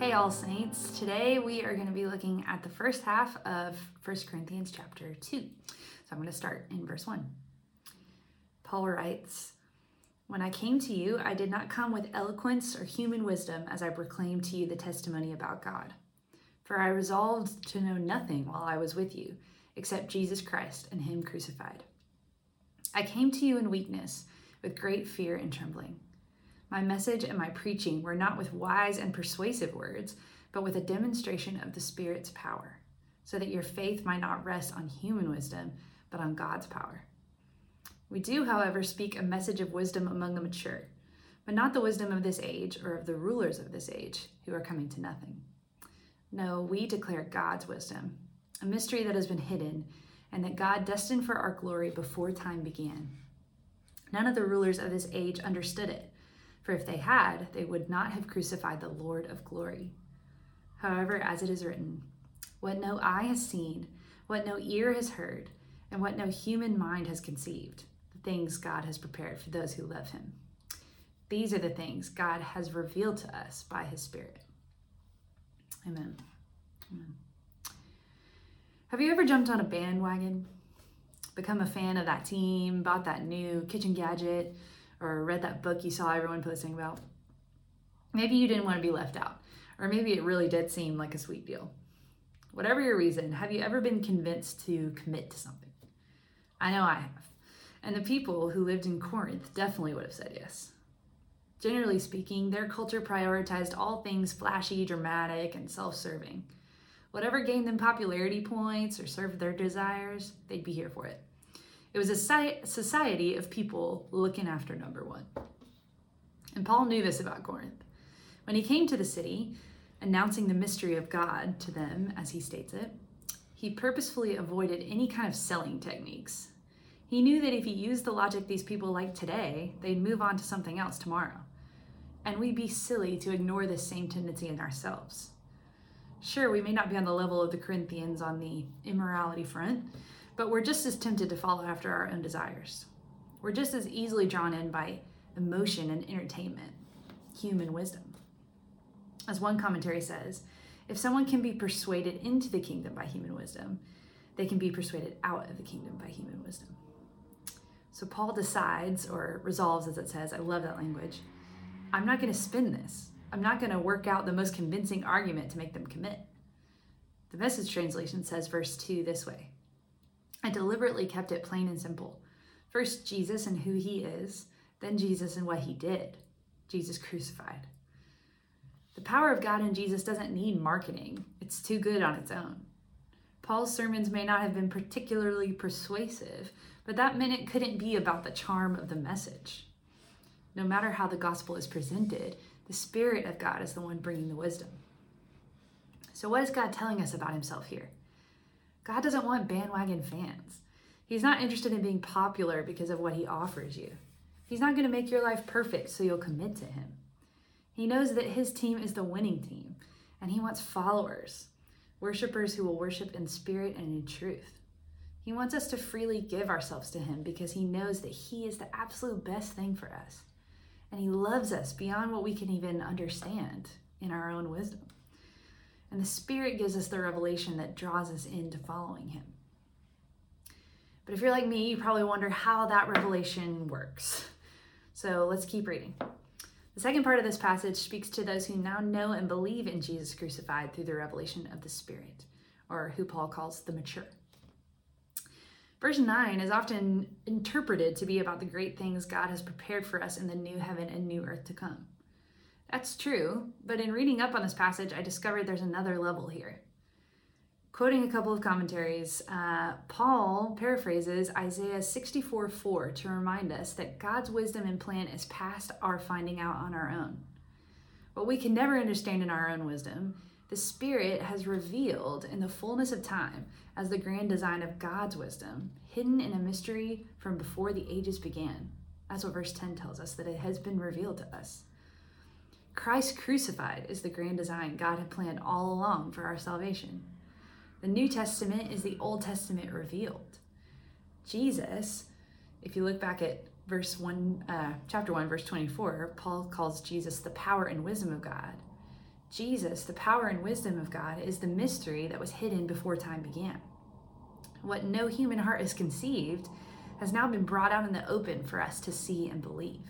Hey, all saints. Today we are going to be looking at the first half of 1 Corinthians chapter 2. So I'm going to start in verse 1. Paul writes, When I came to you, I did not come with eloquence or human wisdom as I proclaimed to you the testimony about God. For I resolved to know nothing while I was with you except Jesus Christ and Him crucified. I came to you in weakness, with great fear and trembling. My message and my preaching were not with wise and persuasive words, but with a demonstration of the Spirit's power, so that your faith might not rest on human wisdom, but on God's power. We do, however, speak a message of wisdom among the mature, but not the wisdom of this age or of the rulers of this age, who are coming to nothing. No, we declare God's wisdom, a mystery that has been hidden, and that God destined for our glory before time began. None of the rulers of this age understood it for if they had, they would not have crucified the Lord of glory. However, as it is written, what no eye has seen, what no ear has heard, and what no human mind has conceived, the things God has prepared for those who love him. These are the things God has revealed to us by his Spirit. Amen. Amen. Have you ever jumped on a bandwagon? Become a fan of that team, bought that new kitchen gadget, or read that book you saw everyone posting about. Maybe you didn't want to be left out, or maybe it really did seem like a sweet deal. Whatever your reason, have you ever been convinced to commit to something? I know I have. And the people who lived in Corinth definitely would have said yes. Generally speaking, their culture prioritized all things flashy, dramatic, and self serving. Whatever gained them popularity points or served their desires, they'd be here for it. It was a society of people looking after number one. And Paul knew this about Corinth. When he came to the city, announcing the mystery of God to them, as he states it, he purposefully avoided any kind of selling techniques. He knew that if he used the logic these people like today, they'd move on to something else tomorrow. And we'd be silly to ignore this same tendency in ourselves. Sure, we may not be on the level of the Corinthians on the immorality front, but we're just as tempted to follow after our own desires. We're just as easily drawn in by emotion and entertainment, human wisdom. As one commentary says, if someone can be persuaded into the kingdom by human wisdom, they can be persuaded out of the kingdom by human wisdom. So Paul decides, or resolves as it says, I love that language, I'm not going to spin this. I'm not going to work out the most convincing argument to make them commit. The message translation says, verse 2 this way I deliberately kept it plain and simple. First, Jesus and who he is, then, Jesus and what he did. Jesus crucified. The power of God in Jesus doesn't need marketing, it's too good on its own. Paul's sermons may not have been particularly persuasive, but that meant it couldn't be about the charm of the message. No matter how the gospel is presented, the Spirit of God is the one bringing the wisdom. So, what is God telling us about himself here? God doesn't want bandwagon fans. He's not interested in being popular because of what he offers you. He's not going to make your life perfect so you'll commit to him. He knows that his team is the winning team, and he wants followers, worshipers who will worship in spirit and in truth. He wants us to freely give ourselves to him because he knows that he is the absolute best thing for us. And he loves us beyond what we can even understand in our own wisdom. And the Spirit gives us the revelation that draws us into following Him. But if you're like me, you probably wonder how that revelation works. So let's keep reading. The second part of this passage speaks to those who now know and believe in Jesus crucified through the revelation of the Spirit, or who Paul calls the mature. Verse 9 is often interpreted to be about the great things God has prepared for us in the new heaven and new earth to come. That's true, but in reading up on this passage, I discovered there's another level here. Quoting a couple of commentaries, uh, Paul paraphrases Isaiah 64 4 to remind us that God's wisdom and plan is past our finding out on our own. What we can never understand in our own wisdom, the Spirit has revealed in the fullness of time as the grand design of God's wisdom, hidden in a mystery from before the ages began. That's what verse 10 tells us, that it has been revealed to us. Christ crucified is the grand design God had planned all along for our salvation. The New Testament is the Old Testament revealed. Jesus, if you look back at verse 1, uh, chapter 1, verse 24, Paul calls Jesus the power and wisdom of God. Jesus, the power and wisdom of God, is the mystery that was hidden before time began. What no human heart has conceived has now been brought out in the open for us to see and believe.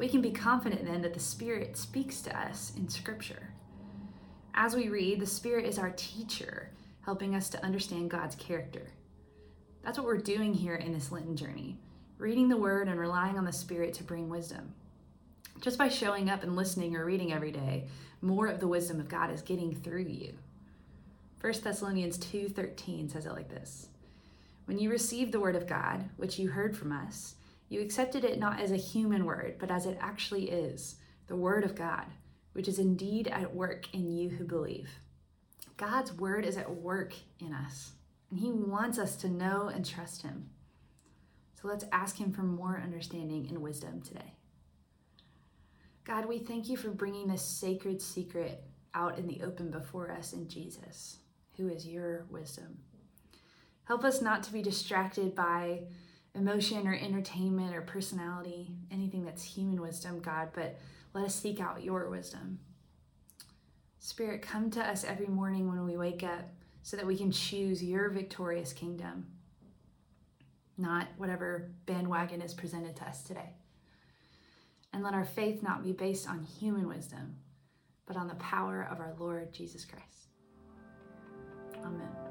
We can be confident then that the Spirit speaks to us in Scripture. As we read, the Spirit is our teacher, helping us to understand God's character. That's what we're doing here in this Lenten journey reading the Word and relying on the Spirit to bring wisdom. Just by showing up and listening or reading every day, more of the wisdom of God is getting through you. 1 Thessalonians 2:13 says it like this. When you received the word of God, which you heard from us, you accepted it not as a human word, but as it actually is, the word of God, which is indeed at work in you who believe. God's word is at work in us, and he wants us to know and trust him. So let's ask him for more understanding and wisdom today. God, we thank you for bringing this sacred secret out in the open before us in Jesus, who is your wisdom. Help us not to be distracted by emotion or entertainment or personality, anything that's human wisdom, God, but let us seek out your wisdom. Spirit, come to us every morning when we wake up so that we can choose your victorious kingdom, not whatever bandwagon is presented to us today. And let our faith not be based on human wisdom, but on the power of our Lord Jesus Christ. Amen.